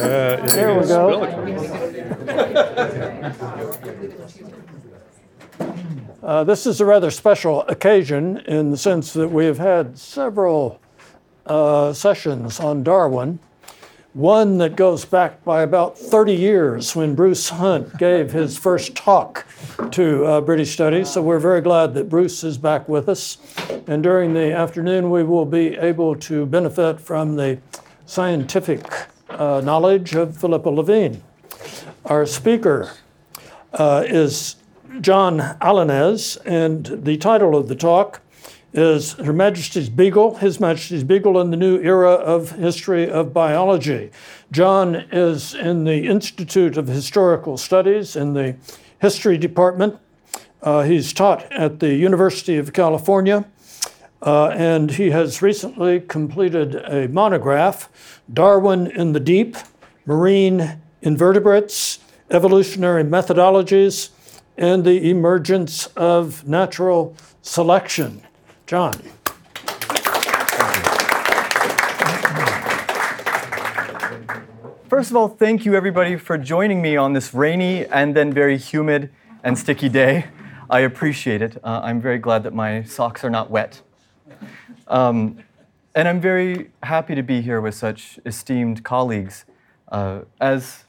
There we go. Uh, this is a rather special occasion in the sense that we have had several uh, sessions on Darwin. One that goes back by about 30 years when Bruce Hunt gave his first talk to uh, British Studies. So we're very glad that Bruce is back with us. And during the afternoon, we will be able to benefit from the scientific uh, knowledge of Philippa Levine. Our speaker uh, is John Alaniz, and the title of the talk is Her Majesty's Beagle, His Majesty's Beagle in the New Era of History of Biology. John is in the Institute of Historical Studies in the History Department. Uh, he's taught at the University of California, uh, and he has recently completed a monograph Darwin in the Deep Marine Invertebrates, Evolutionary Methodologies, and the Emergence of Natural Selection. John. First of all, thank you everybody for joining me on this rainy and then very humid and sticky day. I appreciate it. Uh, I'm very glad that my socks are not wet. Um, and I'm very happy to be here with such esteemed colleagues. Uh, as,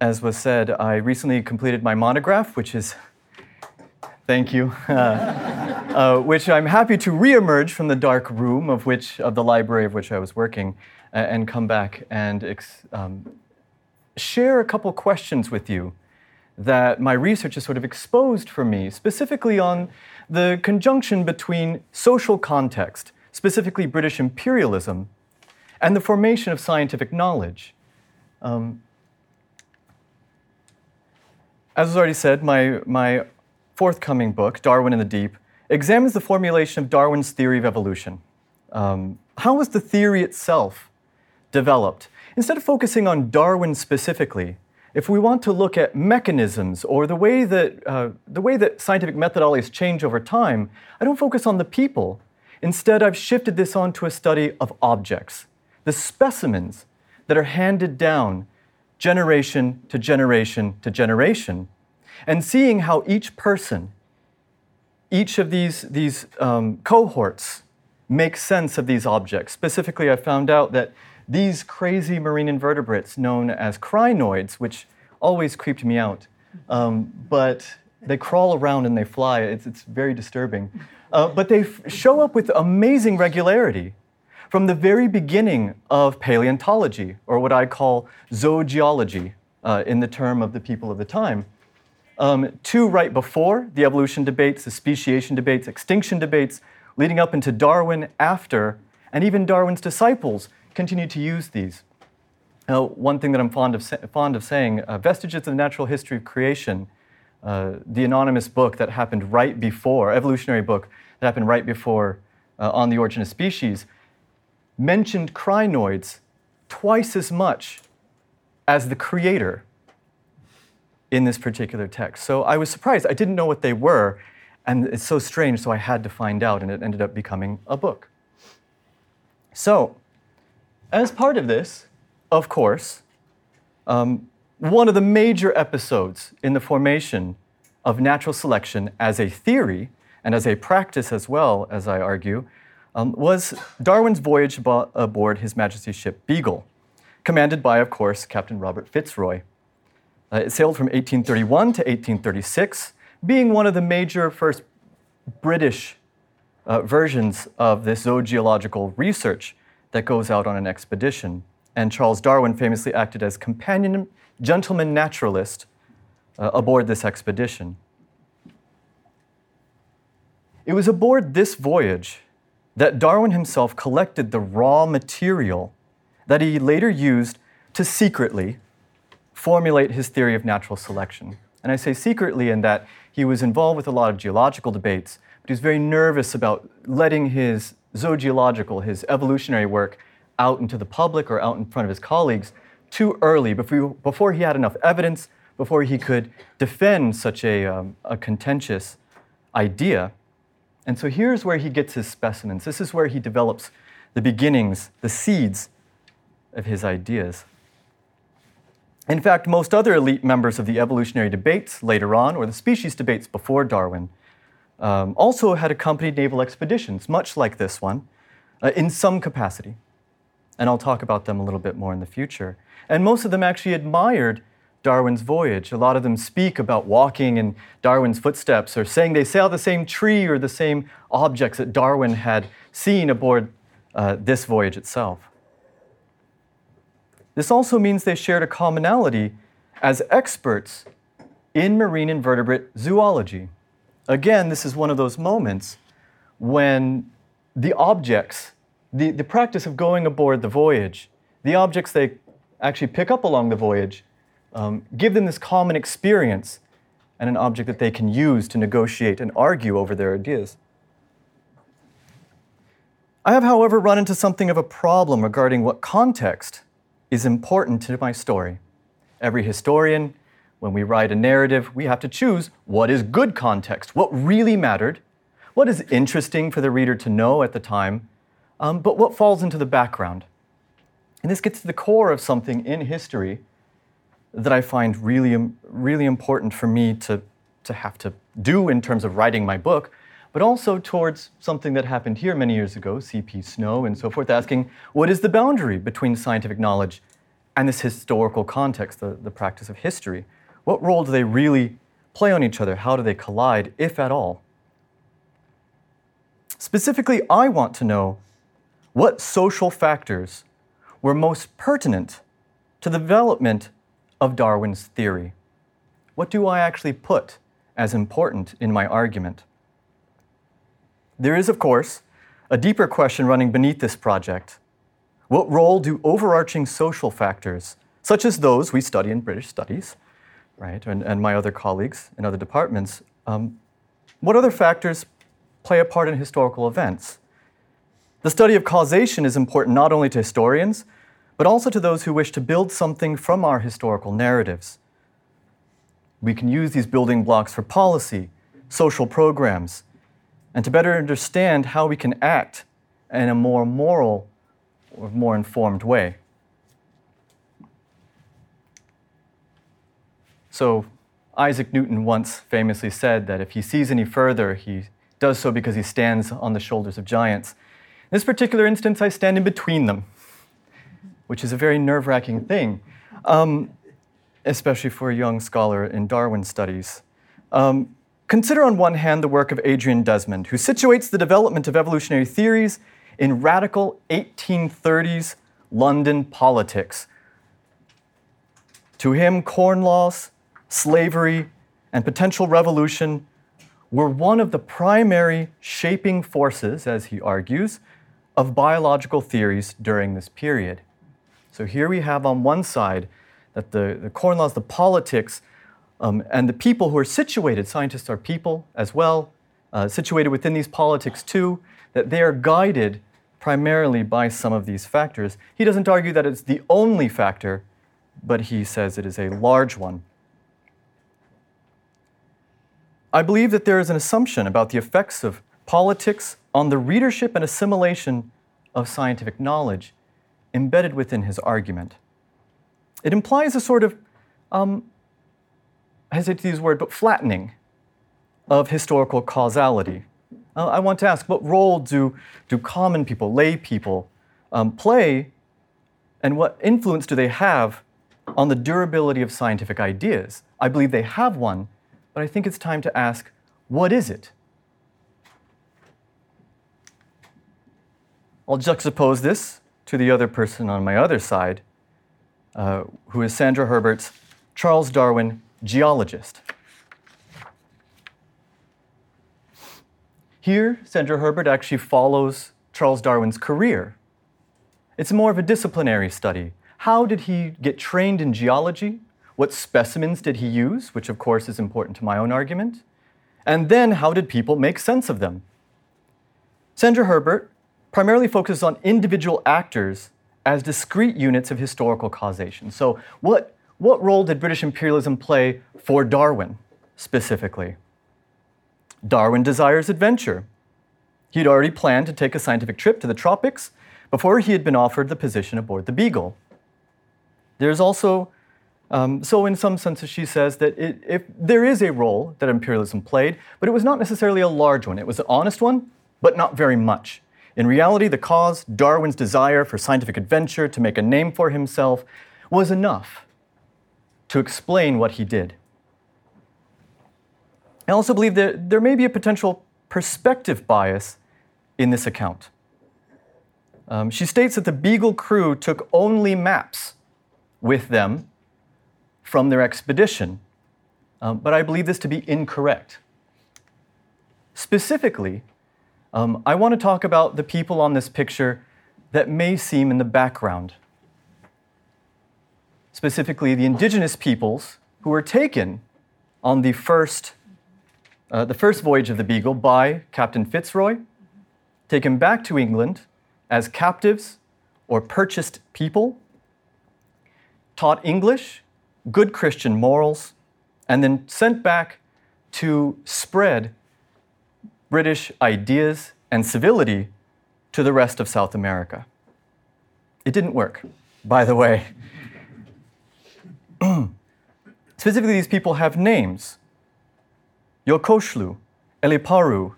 as was said, I recently completed my monograph, which is, thank you, uh, uh, which I'm happy to reemerge from the dark room of which, of the library of which I was working, and come back and ex- um, share a couple questions with you that my research has sort of exposed for me, specifically on the conjunction between social context, specifically British imperialism, and the formation of scientific knowledge. Um, as was already said, my, my forthcoming book, Darwin in the Deep, examines the formulation of Darwin's theory of evolution. Um, how was the theory itself developed? Instead of focusing on Darwin specifically, if we want to look at mechanisms or the way that, uh, the way that scientific methodologies change over time, I don't focus on the people. Instead, I've shifted this onto a study of objects, the specimens that are handed down generation to generation to generation, and seeing how each person, each of these, these um, cohorts, makes sense of these objects. Specifically, I found out that these crazy marine invertebrates known as crinoids, which always creeped me out, um, but they crawl around and they fly. It's, it's very disturbing. Uh, but they f- show up with amazing regularity from the very beginning of paleontology, or what I call zoogeology uh, in the term of the people of the time. Um, to right before the evolution debates, the speciation debates, extinction debates, leading up into Darwin after, and even Darwin's disciples continue to use these. Now, one thing that I'm fond of, fond of saying uh, Vestiges of the Natural History of Creation, uh, the anonymous book that happened right before, evolutionary book that happened right before uh, On the Origin of Species, mentioned crinoids twice as much as the creator in this particular text. So I was surprised. I didn't know what they were, and it's so strange, so I had to find out, and it ended up becoming a book. So, as part of this, of course, um, one of the major episodes in the formation of natural selection as a theory and as a practice as well, as I argue, um, was Darwin's voyage abo- aboard His Majesty's ship Beagle, commanded by, of course, Captain Robert Fitzroy. Uh, it sailed from 1831 to 1836, being one of the major first British uh, versions of this zoogeological research that goes out on an expedition. And Charles Darwin famously acted as companion gentleman naturalist uh, aboard this expedition. It was aboard this voyage that Darwin himself collected the raw material that he later used to secretly formulate his theory of natural selection. And I say secretly in that he was involved with a lot of geological debates, but he was very nervous about letting his zoogeological, his evolutionary work, out into the public or out in front of his colleagues too early, before, before he had enough evidence, before he could defend such a, um, a contentious idea. And so here's where he gets his specimens. This is where he develops the beginnings, the seeds of his ideas. In fact, most other elite members of the evolutionary debates later on, or the species debates before Darwin, um, also had accompanied naval expeditions, much like this one, uh, in some capacity. And I'll talk about them a little bit more in the future. And most of them actually admired Darwin's voyage. A lot of them speak about walking in Darwin's footsteps or saying they saw the same tree or the same objects that Darwin had seen aboard uh, this voyage itself. This also means they shared a commonality as experts in marine invertebrate zoology. Again, this is one of those moments when the objects, the, the practice of going aboard the voyage, the objects they actually pick up along the voyage, um, give them this common experience and an object that they can use to negotiate and argue over their ideas. I have, however, run into something of a problem regarding what context is important to my story. Every historian, when we write a narrative, we have to choose what is good context, what really mattered, what is interesting for the reader to know at the time, um, but what falls into the background. And this gets to the core of something in history that I find really, really important for me to, to have to do in terms of writing my book, but also towards something that happened here many years ago, C.P. Snow and so forth, asking what is the boundary between scientific knowledge and this historical context, the, the practice of history? What role do they really play on each other? How do they collide, if at all? Specifically, I want to know what social factors were most pertinent to the development of Darwin's theory. What do I actually put as important in my argument? There is, of course, a deeper question running beneath this project. What role do overarching social factors, such as those we study in British studies, right, and, and my other colleagues in other departments, um, what other factors play a part in historical events? The study of causation is important not only to historians, but also to those who wish to build something from our historical narratives. We can use these building blocks for policy, social programs, and to better understand how we can act in a more moral or more informed way. So, Isaac Newton once famously said that if he sees any further, he does so because he stands on the shoulders of giants. In this particular instance, I stand in between them which is a very nerve wracking thing, um, especially for a young scholar in Darwin studies. Um, consider, on one hand, the work of Adrian Desmond, who situates the development of evolutionary theories in radical 1830s London politics. To him, corn laws, slavery, and potential revolution were one of the primary shaping forces, as he argues, of biological theories during this period. So here we have on one side that the, the corn laws, the politics, um, and the people who are situated, scientists are people as well, uh, situated within these politics too, that they are guided primarily by some of these factors. He doesn't argue that it's the only factor, but he says it is a large one. I believe that there is an assumption about the effects of politics on the readership and assimilation of scientific knowledge embedded within his argument. It implies a sort of, um, I hesitate to use the word, but flattening of historical causality. Uh, I want to ask what role do, do common people, lay people, um, play, and what influence do they have on the durability of scientific ideas? I believe they have one, but I think it's time to ask what is it? I'll juxtapose this to the other person on my other side, uh, who is Sandra Herbert's Charles Darwin geologist. Here, Sandra Herbert actually follows Charles Darwin's career. It's more of a disciplinary study. How did he get trained in geology? What specimens did he use, which of course is important to my own argument? And then how did people make sense of them? Sandra Herbert primarily focuses on individual actors as discrete units of historical causation. So, what, what role did British imperialism play for Darwin specifically? Darwin desires adventure. He'd already planned to take a scientific trip to the tropics before he had been offered the position aboard the Beagle. There's also Um, so, in some senses, she says that it, if there is a role that imperialism played, but it was not necessarily a large one. It was an honest one, but not very much. In reality, the cause, Darwin's desire for scientific adventure to make a name for himself, was enough to explain what he did. I also believe that there may be a potential perspective bias in this account. Um, she states that the Beagle crew took only maps with them from their expedition, um, but I believe this to be incorrect. Specifically, um, I want to talk about the people on this picture that may seem in the background. Specifically, the indigenous peoples who were taken on the first, uh, the first voyage of the Beagle by Captain Fitzroy, taken back to England as captives or purchased people, taught English, good Christian morals, and then sent back to spread British ideas and civility to the rest of South America. It didn't work, by the way. Specifically, these people have names Yokoshlu, Eliparu,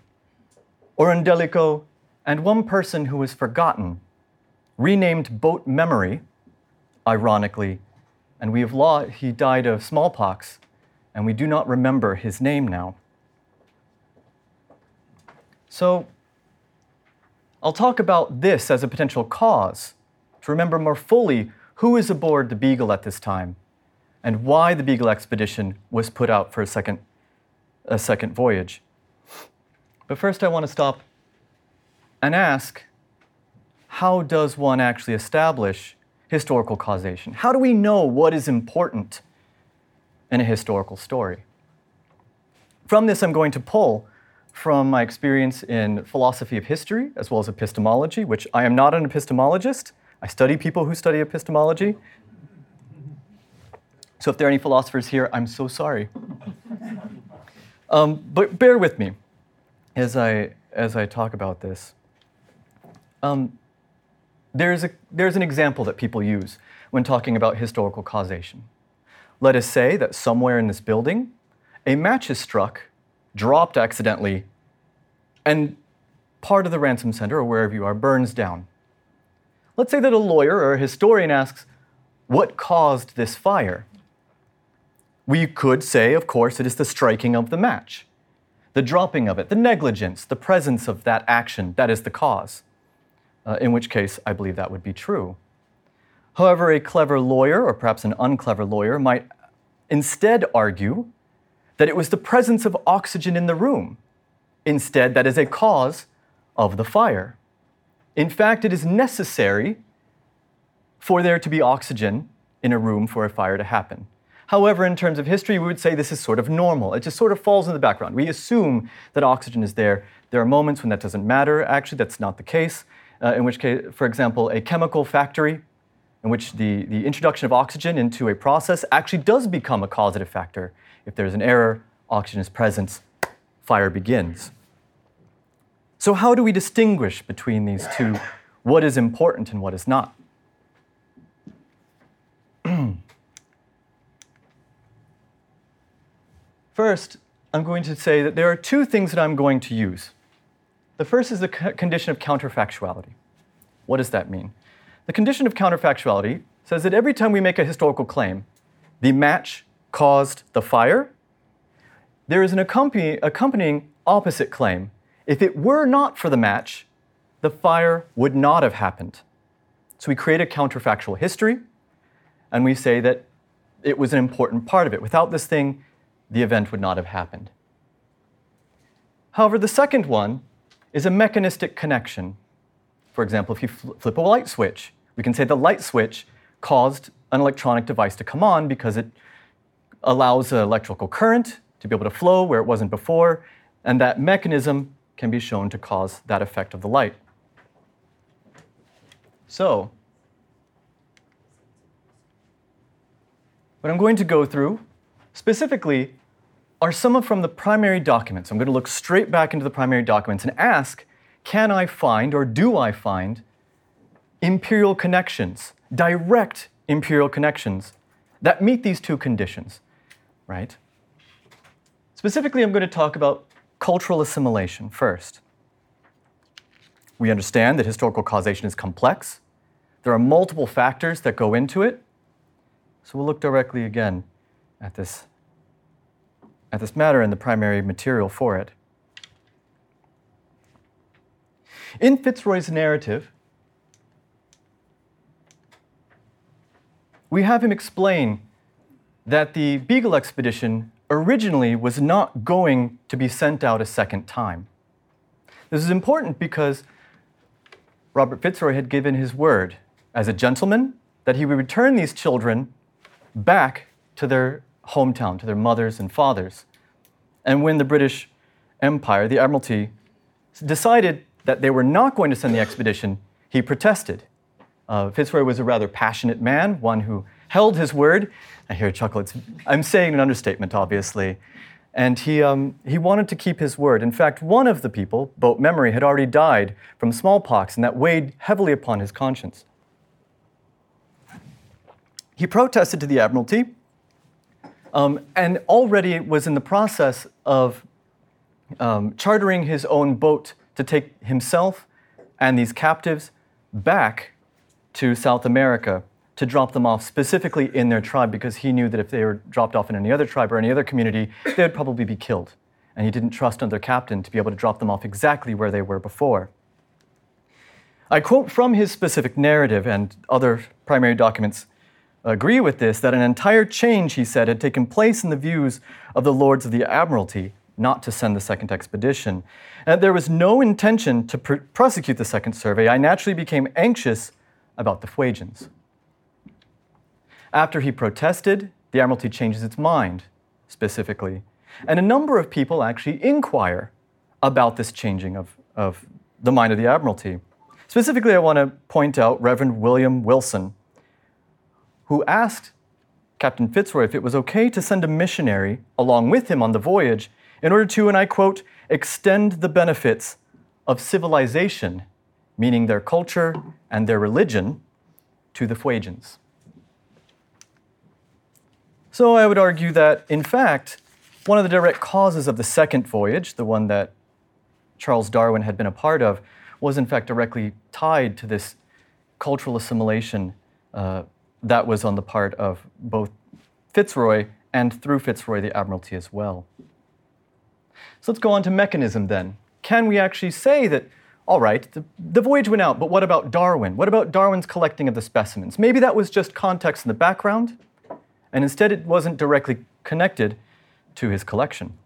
Orundeliko, and one person who was forgotten, renamed Boat Memory, ironically, and we have law he died of smallpox, and we do not remember his name now. So, I'll talk about this as a potential cause to remember more fully who is aboard the Beagle at this time and why the Beagle expedition was put out for a second, a second voyage. But first, I want to stop and ask how does one actually establish historical causation? How do we know what is important in a historical story? From this, I'm going to pull from my experience in philosophy of history as well as epistemology, which I am not an epistemologist. I study people who study epistemology. So if there are any philosophers here, I'm so sorry. Um, but bear with me as I, as I talk about this. Um, there's, a, there's an example that people use when talking about historical causation. Let us say that somewhere in this building, a match is struck, dropped accidentally, and part of the ransom center, or wherever you are, burns down. Let's say that a lawyer or a historian asks, What caused this fire? We could say, of course, it is the striking of the match, the dropping of it, the negligence, the presence of that action that is the cause uh, in which case I believe that would be true. However, a clever lawyer, or perhaps an unclever lawyer, might instead argue that it was the presence of oxygen in the room. Instead, that is a cause of the fire. In fact, it is necessary for there to be oxygen in a room for a fire to happen. However, in terms of history, we would say this is sort of normal. It just sort of falls in the background. We assume that oxygen is there. There are moments when that doesn't matter. Actually, that's not the case uh, in which case, for example, a chemical factory in which the, the introduction of oxygen into a process actually does become a causative factor. If there's an error, oxygen is present, fire begins. So, how do we distinguish between these two? What is important and what is not? First, I'm going to say that there are two things that I'm going to use the first is the condition of counterfactuality. What does that mean? The condition of counterfactuality says that every time we make a historical claim, the match caused the fire, there is an accompanying opposite claim. If it were not for the match, the fire would not have happened. So we create a counterfactual history, and we say that it was an important part of it. Without this thing, the event would not have happened. However, the second one is a mechanistic connection. For example, if you fl- flip a light switch, we can say the light switch caused an electronic device to come on because it allows an electrical current to be able to flow where it wasn't before, and that mechanism can be shown to cause that effect of the light. So, what I'm going to go through specifically are some of from the primary documents. I'm going to look straight back into the primary documents and ask, can I find or do I find imperial connections, direct imperial connections that meet these two conditions, right? Specifically, I'm going to talk about cultural assimilation first. We understand that historical causation is complex. There are multiple factors that go into it. So we'll look directly again at this, at this matter and the primary material for it. In Fitzroy's narrative, we have him explain that the Beagle expedition originally was not going to be sent out a second time. This is important because Robert Fitzroy had given his word as a gentleman that he would return these children back to their hometown, to their mothers and fathers. And when the British Empire, the Admiralty, decided that they were not going to send the expedition, he protested. Uh, Fitzroy was a rather passionate man, one who held his word. I hear a chuckle. It's, I'm saying an understatement, obviously. And he, um, he wanted to keep his word. In fact, one of the people, Boat Memory, had already died from smallpox, and that weighed heavily upon his conscience. He protested to the Admiralty um, and already was in the process of um, chartering his own boat to take himself and these captives back to South America to drop them off specifically in their tribe because he knew that if they were dropped off in any other tribe or any other community, they would probably be killed. And he didn't trust another captain to be able to drop them off exactly where they were before. I quote from his specific narrative, and other primary documents agree with this, that an entire change, he said, had taken place in the views of the lords of the Admiralty not to send the second expedition. And there was no intention to pr- prosecute the second survey. I naturally became anxious about the Fuegians. After he protested, the Admiralty changes its mind, specifically. And a number of people actually inquire about this changing of, of the mind of the Admiralty. Specifically, I want to point out Reverend William Wilson, who asked Captain Fitzroy if it was okay to send a missionary along with him on the voyage in order to, and I quote, extend the benefits of civilization, meaning their culture and their religion, to the Fuegians. So I would argue that, in fact, one of the direct causes of the second voyage, the one that Charles Darwin had been a part of, was in fact directly tied to this cultural assimilation uh, that was on the part of both Fitzroy and through Fitzroy the Admiralty as well. So let's go on to mechanism then. Can we actually say that, all right, the, the voyage went out, but what about Darwin? What about Darwin's collecting of the specimens? Maybe that was just context in the background, and instead it wasn't directly connected to his collection.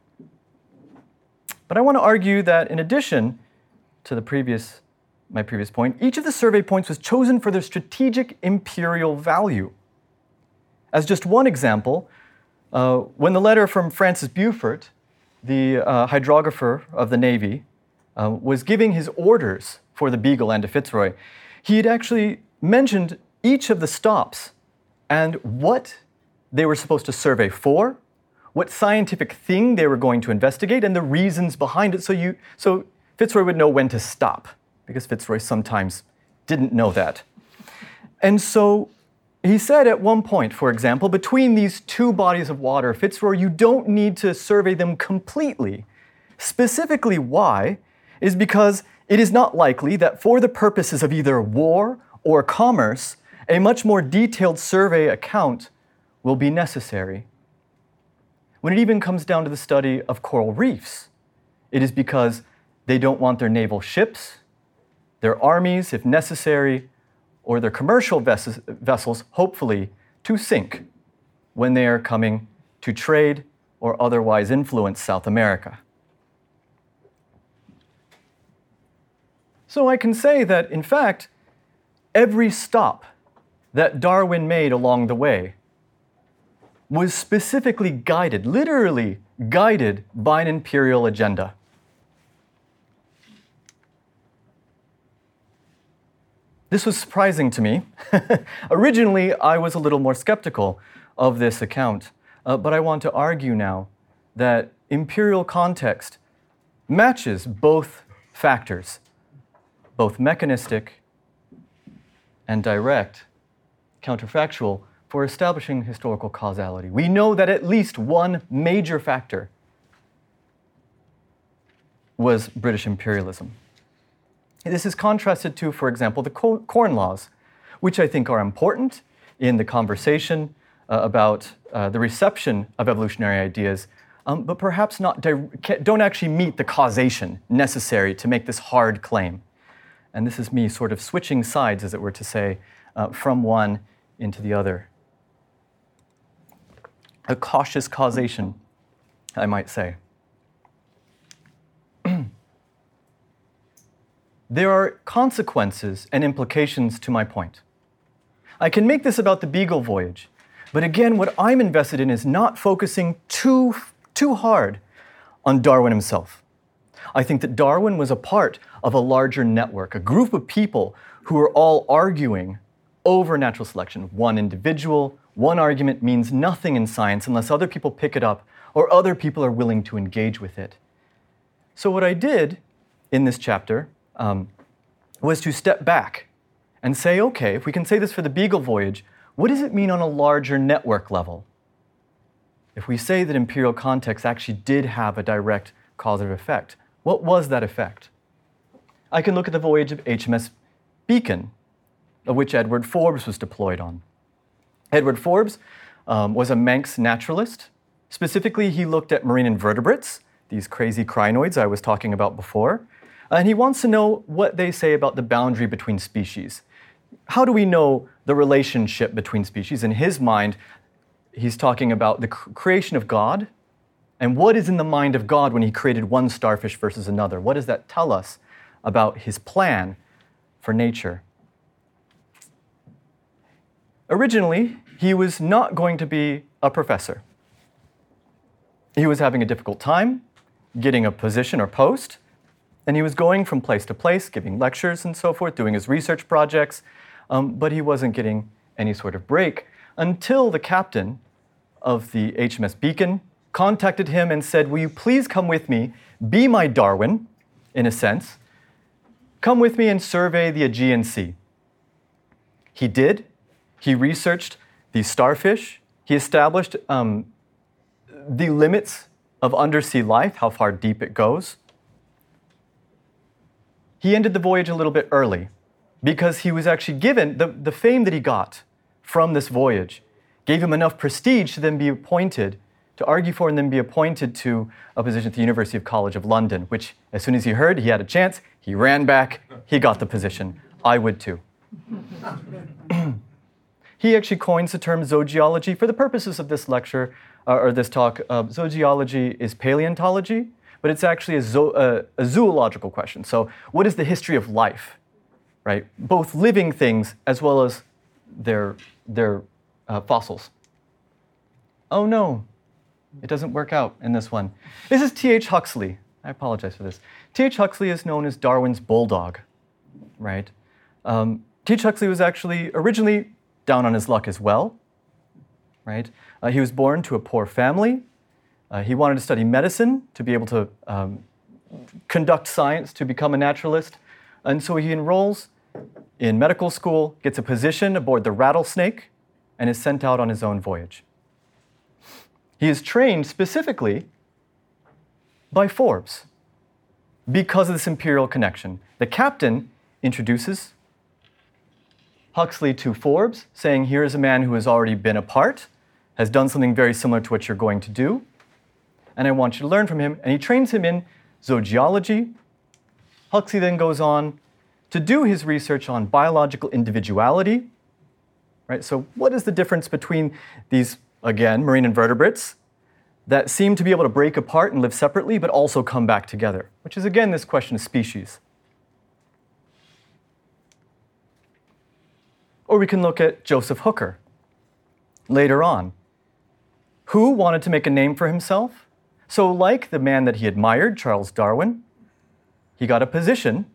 But I want to argue that in addition to the previous, my previous point, each of the survey points was chosen for their strategic imperial value. As just one example, uh, when the letter from Francis Beaufort the uh, hydrographer of the Navy, uh, was giving his orders for the Beagle and to Fitzroy, he had actually mentioned each of the stops and what they were supposed to survey for, what scientific thing they were going to investigate, and the reasons behind it. So, you, so Fitzroy would know when to stop, because Fitzroy sometimes didn't know that. And so he said at one point, for example, between these two bodies of water, Fitzroy, you don't need to survey them completely. Specifically, why? Is because it is not likely that for the purposes of either war or commerce, a much more detailed survey account will be necessary. When it even comes down to the study of coral reefs, it is because they don't want their naval ships, their armies, if necessary, or their commercial ves- vessels, hopefully, to sink when they are coming to trade or otherwise influence South America. So I can say that, in fact, every stop that Darwin made along the way was specifically guided, literally guided by an imperial agenda. This was surprising to me. Originally, I was a little more skeptical of this account, uh, but I want to argue now that imperial context matches both factors, both mechanistic and direct, counterfactual, for establishing historical causality. We know that at least one major factor was British imperialism. This is contrasted to, for example, the Corn Laws, which I think are important in the conversation uh, about uh, the reception of evolutionary ideas, um, but perhaps not di- don't actually meet the causation necessary to make this hard claim. And this is me sort of switching sides, as it were to say, uh, from one into the other. A cautious causation, I might say. There are consequences and implications to my point. I can make this about the Beagle voyage, but again, what I'm invested in is not focusing too, too hard on Darwin himself. I think that Darwin was a part of a larger network, a group of people who were all arguing over natural selection. One individual, one argument means nothing in science unless other people pick it up or other people are willing to engage with it. So, what I did in this chapter um, was to step back and say, okay, if we can say this for the Beagle voyage, what does it mean on a larger network level? If we say that imperial context actually did have a direct causative effect, what was that effect? I can look at the voyage of HMS Beacon, of which Edward Forbes was deployed on. Edward Forbes um, was a Manx naturalist. Specifically, he looked at marine invertebrates, these crazy crinoids I was talking about before, Uh, and he wants to know what they say about the boundary between species. How do we know the relationship between species? In his mind, he's talking about the creation of God and what is in the mind of God when he created one starfish versus another. What does that tell us about his plan for nature? Originally, he was not going to be a professor. He was having a difficult time getting a position or post. And he was going from place to place, giving lectures and so forth, doing his research projects, um, but he wasn't getting any sort of break until the captain of the HMS Beacon contacted him and said, Will you please come with me, be my Darwin, in a sense? Come with me and survey the Aegean Sea. He did. He researched the starfish. He established um, the limits of undersea life, how far deep it goes he ended the voyage a little bit early because he was actually given the, the fame that he got from this voyage gave him enough prestige to then be appointed to argue for and then be appointed to a position at the University of College of London, which, as soon as he heard he had a chance, he ran back, he got the position. I would too. he actually coins the term zoogeology for the purposes of this lecture uh, or this talk. Uh, zoogeology is paleontology, but it's actually a, zo- a zoological question. So, what is the history of life, right? Both living things as well as their, their uh, fossils. Oh no, it doesn't work out in this one. This is T.H. Huxley. I apologize for this. T.H. Huxley is known as Darwin's bulldog, right? Um, T.H. Huxley was actually originally down on his luck as well, right? Uh, he was born to a poor family. Uh, he wanted to study medicine to be able to um, conduct science to become a naturalist. And so he enrolls in medical school, gets a position aboard the Rattlesnake, and is sent out on his own voyage. He is trained specifically by Forbes because of this imperial connection. The captain introduces Huxley to Forbes, saying, Here is a man who has already been a part, has done something very similar to what you're going to do and I want you to learn from him. And he trains him in zoogeology. Huxley then goes on to do his research on biological individuality. Right? So, what is the difference between these, again, marine invertebrates that seem to be able to break apart and live separately, but also come back together? Which is, again, this question of species. Or we can look at Joseph Hooker later on, who wanted to make a name for himself so, like the man that he admired, Charles Darwin, he got a position,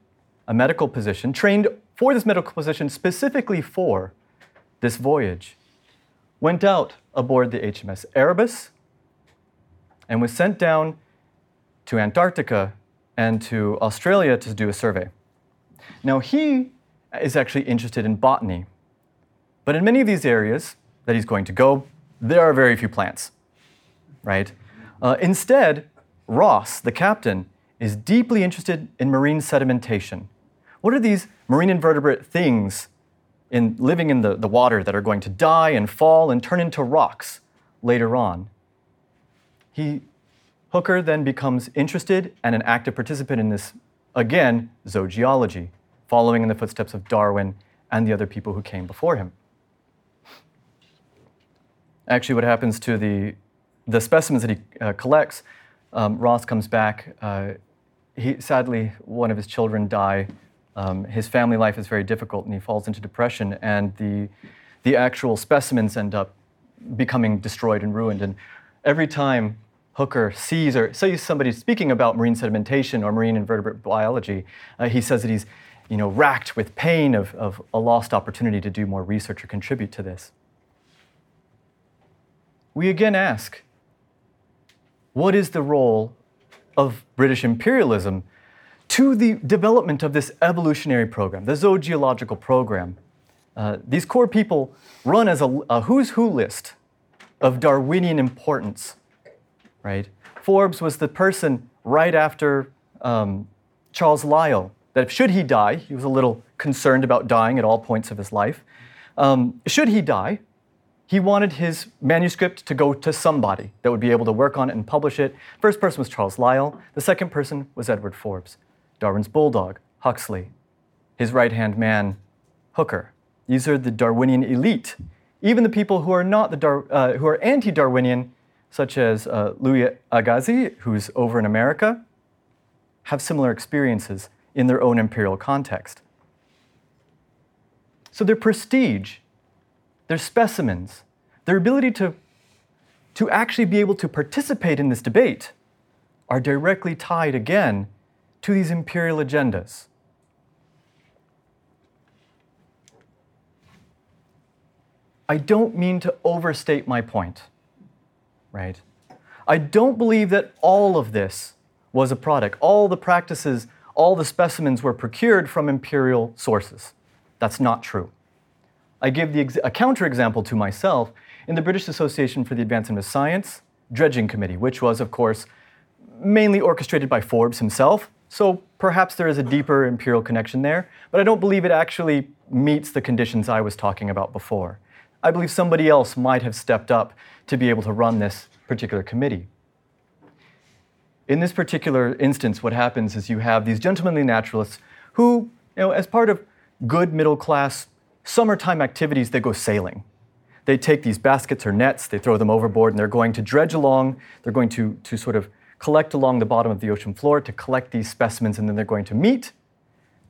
a medical position, trained for this medical position specifically for this voyage. Went out aboard the HMS Erebus and was sent down to Antarctica and to Australia to do a survey. Now, he is actually interested in botany, but in many of these areas, that he's going to go, there are very few plants, right? Uh, instead, Ross, the captain, is deeply interested in marine sedimentation. What are these marine invertebrate things in living in the, the water that are going to die and fall and turn into rocks later on? He, Hooker then becomes interested and an active participant in this, again, zoogeology, following in the footsteps of Darwin and the other people who came before him. Actually, what happens to the, the specimens that he uh, collects, um, Ross comes back. Uh, he, sadly, one of his children die. Um, his family life is very difficult, and he falls into depression. And the, the actual specimens end up becoming destroyed and ruined. And every time Hooker sees or sees somebody speaking about marine sedimentation or marine invertebrate biology, uh, he says that he's you know, racked with pain of, of a lost opportunity to do more research or contribute to this. We again ask what is the role of British imperialism to the development of this evolutionary program, the zoogeological program? Uh, these core people run as a, a who's who list of Darwinian importance, right? Forbes was the person right after um, Charles Lyell that should he die, he was a little concerned about dying at all points of his life. Um, should he die, he wanted his manuscript to go to somebody that would be able to work on it and publish it. First person was Charles Lyell. The second person was Edward Forbes, Darwin's bulldog, Huxley, his right hand man, Hooker. These are the Darwinian elite. Even the people who are not the Dar- uh, who are anti-Darwinian, such as uh, Louis Agassiz, who's over in America, have similar experiences in their own imperial context. So their prestige, their specimens, their ability to, to actually be able to participate in this debate are directly tied again to these imperial agendas. I don't mean to overstate my point, right? I don't believe that all of this was a product, all the practices all the specimens were procured from imperial sources. That's not true. I give ex- a counterexample to myself in the British Association for the Advancement of Science Dredging Committee, which was, of course, mainly orchestrated by Forbes himself. So perhaps there is a deeper imperial connection there, but I don't believe it actually meets the conditions I was talking about before. I believe somebody else might have stepped up to be able to run this particular committee. In this particular instance, what happens is you have these gentlemanly naturalists who, you know, as part of good middle class summertime activities, they go sailing. They take these baskets or nets, they throw them overboard, and they're going to dredge along, they're going to, to sort of collect along the bottom of the ocean floor to collect these specimens, and then they're going to meet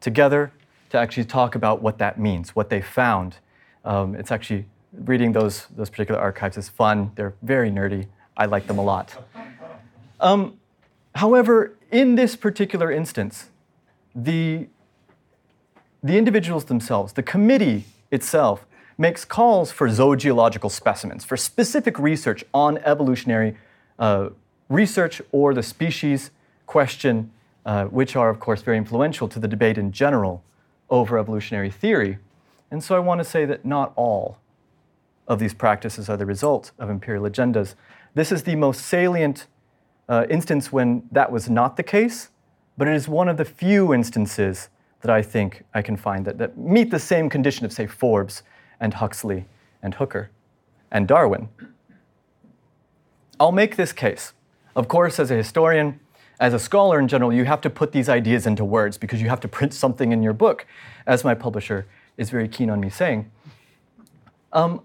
together to actually talk about what that means, what they found. Um, it's actually reading those, those particular archives is fun. They're very nerdy. I like them a lot. Um, However, in this particular instance, the, the individuals themselves, the committee itself, makes calls for zoogeological specimens, for specific research on evolutionary uh, research or the species question, uh, which are, of course, very influential to the debate in general over evolutionary theory. And so I want to say that not all of these practices are the result of imperial agendas. This is the most salient uh, instance when that was not the case, but it is one of the few instances that I think I can find that, that meet the same condition of, say, Forbes and Huxley and Hooker and Darwin. I'll make this case. Of course, as a historian, as a scholar in general, you have to put these ideas into words because you have to print something in your book, as my publisher is very keen on me saying. Um,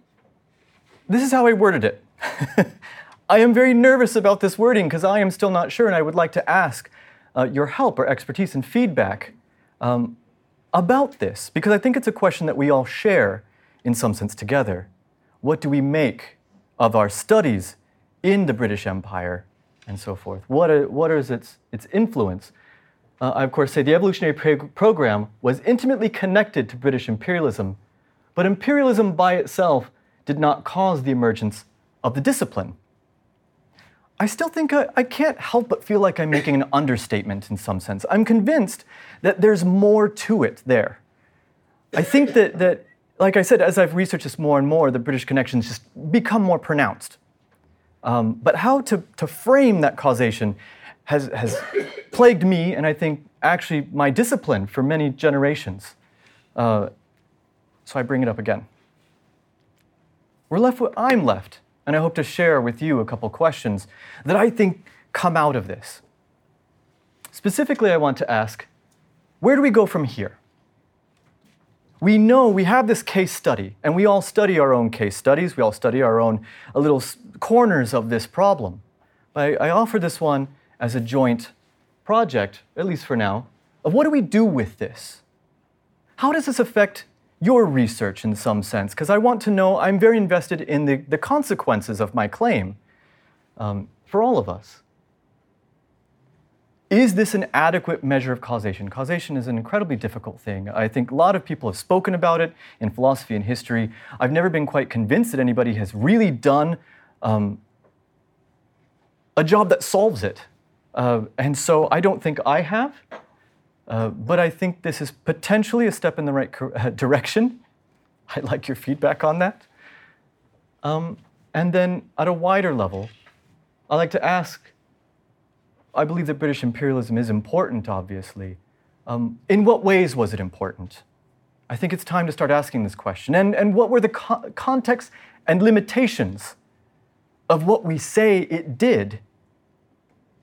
this is how I worded it. I am very nervous about this wording because I am still not sure, and I would like to ask uh, your help or expertise and feedback um, about this because I think it's a question that we all share in some sense together. What do we make of our studies in the British Empire and so forth? What, are, what is its, its influence? Uh, I, of course, say the evolutionary program was intimately connected to British imperialism, but imperialism by itself did not cause the emergence of the discipline. I still think I, I, can't help but feel like I'm making an understatement in some sense. I'm convinced that there's more to it there. I think that, that like I said, as I've researched this more and more, the British connections just become more pronounced. Um, but how to, to frame that causation has, has plagued me, and I think actually my discipline for many generations. Uh, so I bring it up again. We're left with, I'm left, and I hope to share with you a couple questions that I think come out of this. Specifically, I want to ask where do we go from here? We know we have this case study, and we all study our own case studies. We all study our own uh, little corners of this problem. But I, I offer this one as a joint project, at least for now, of what do we do with this? How does this affect your research in some sense? Because I want to know, I'm very invested in the, the consequences of my claim um, for all of us. Is this an adequate measure of causation? Causation is an incredibly difficult thing. I think a lot of people have spoken about it in philosophy and history. I've never been quite convinced that anybody has really done um, a job that solves it. Uh, and so I don't think I have, uh, but I think this is potentially a step in the right cor- uh, direction. I'd like your feedback on that. Um, and then at a wider level, I'd like to ask I believe that British imperialism is important, obviously. Um, in what ways was it important? I think it's time to start asking this question. And, and what were the co- context and limitations of what we say it did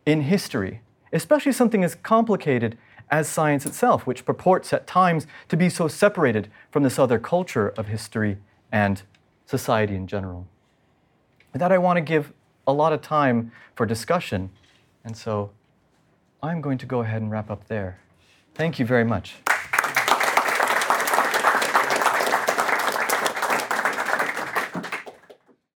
in history, especially something as complicated as science itself, which purports at times to be so separated from this other culture of history and society in general. With that, I want to give a lot of time for discussion. And so I'm going to go ahead and wrap up there. Thank you very much.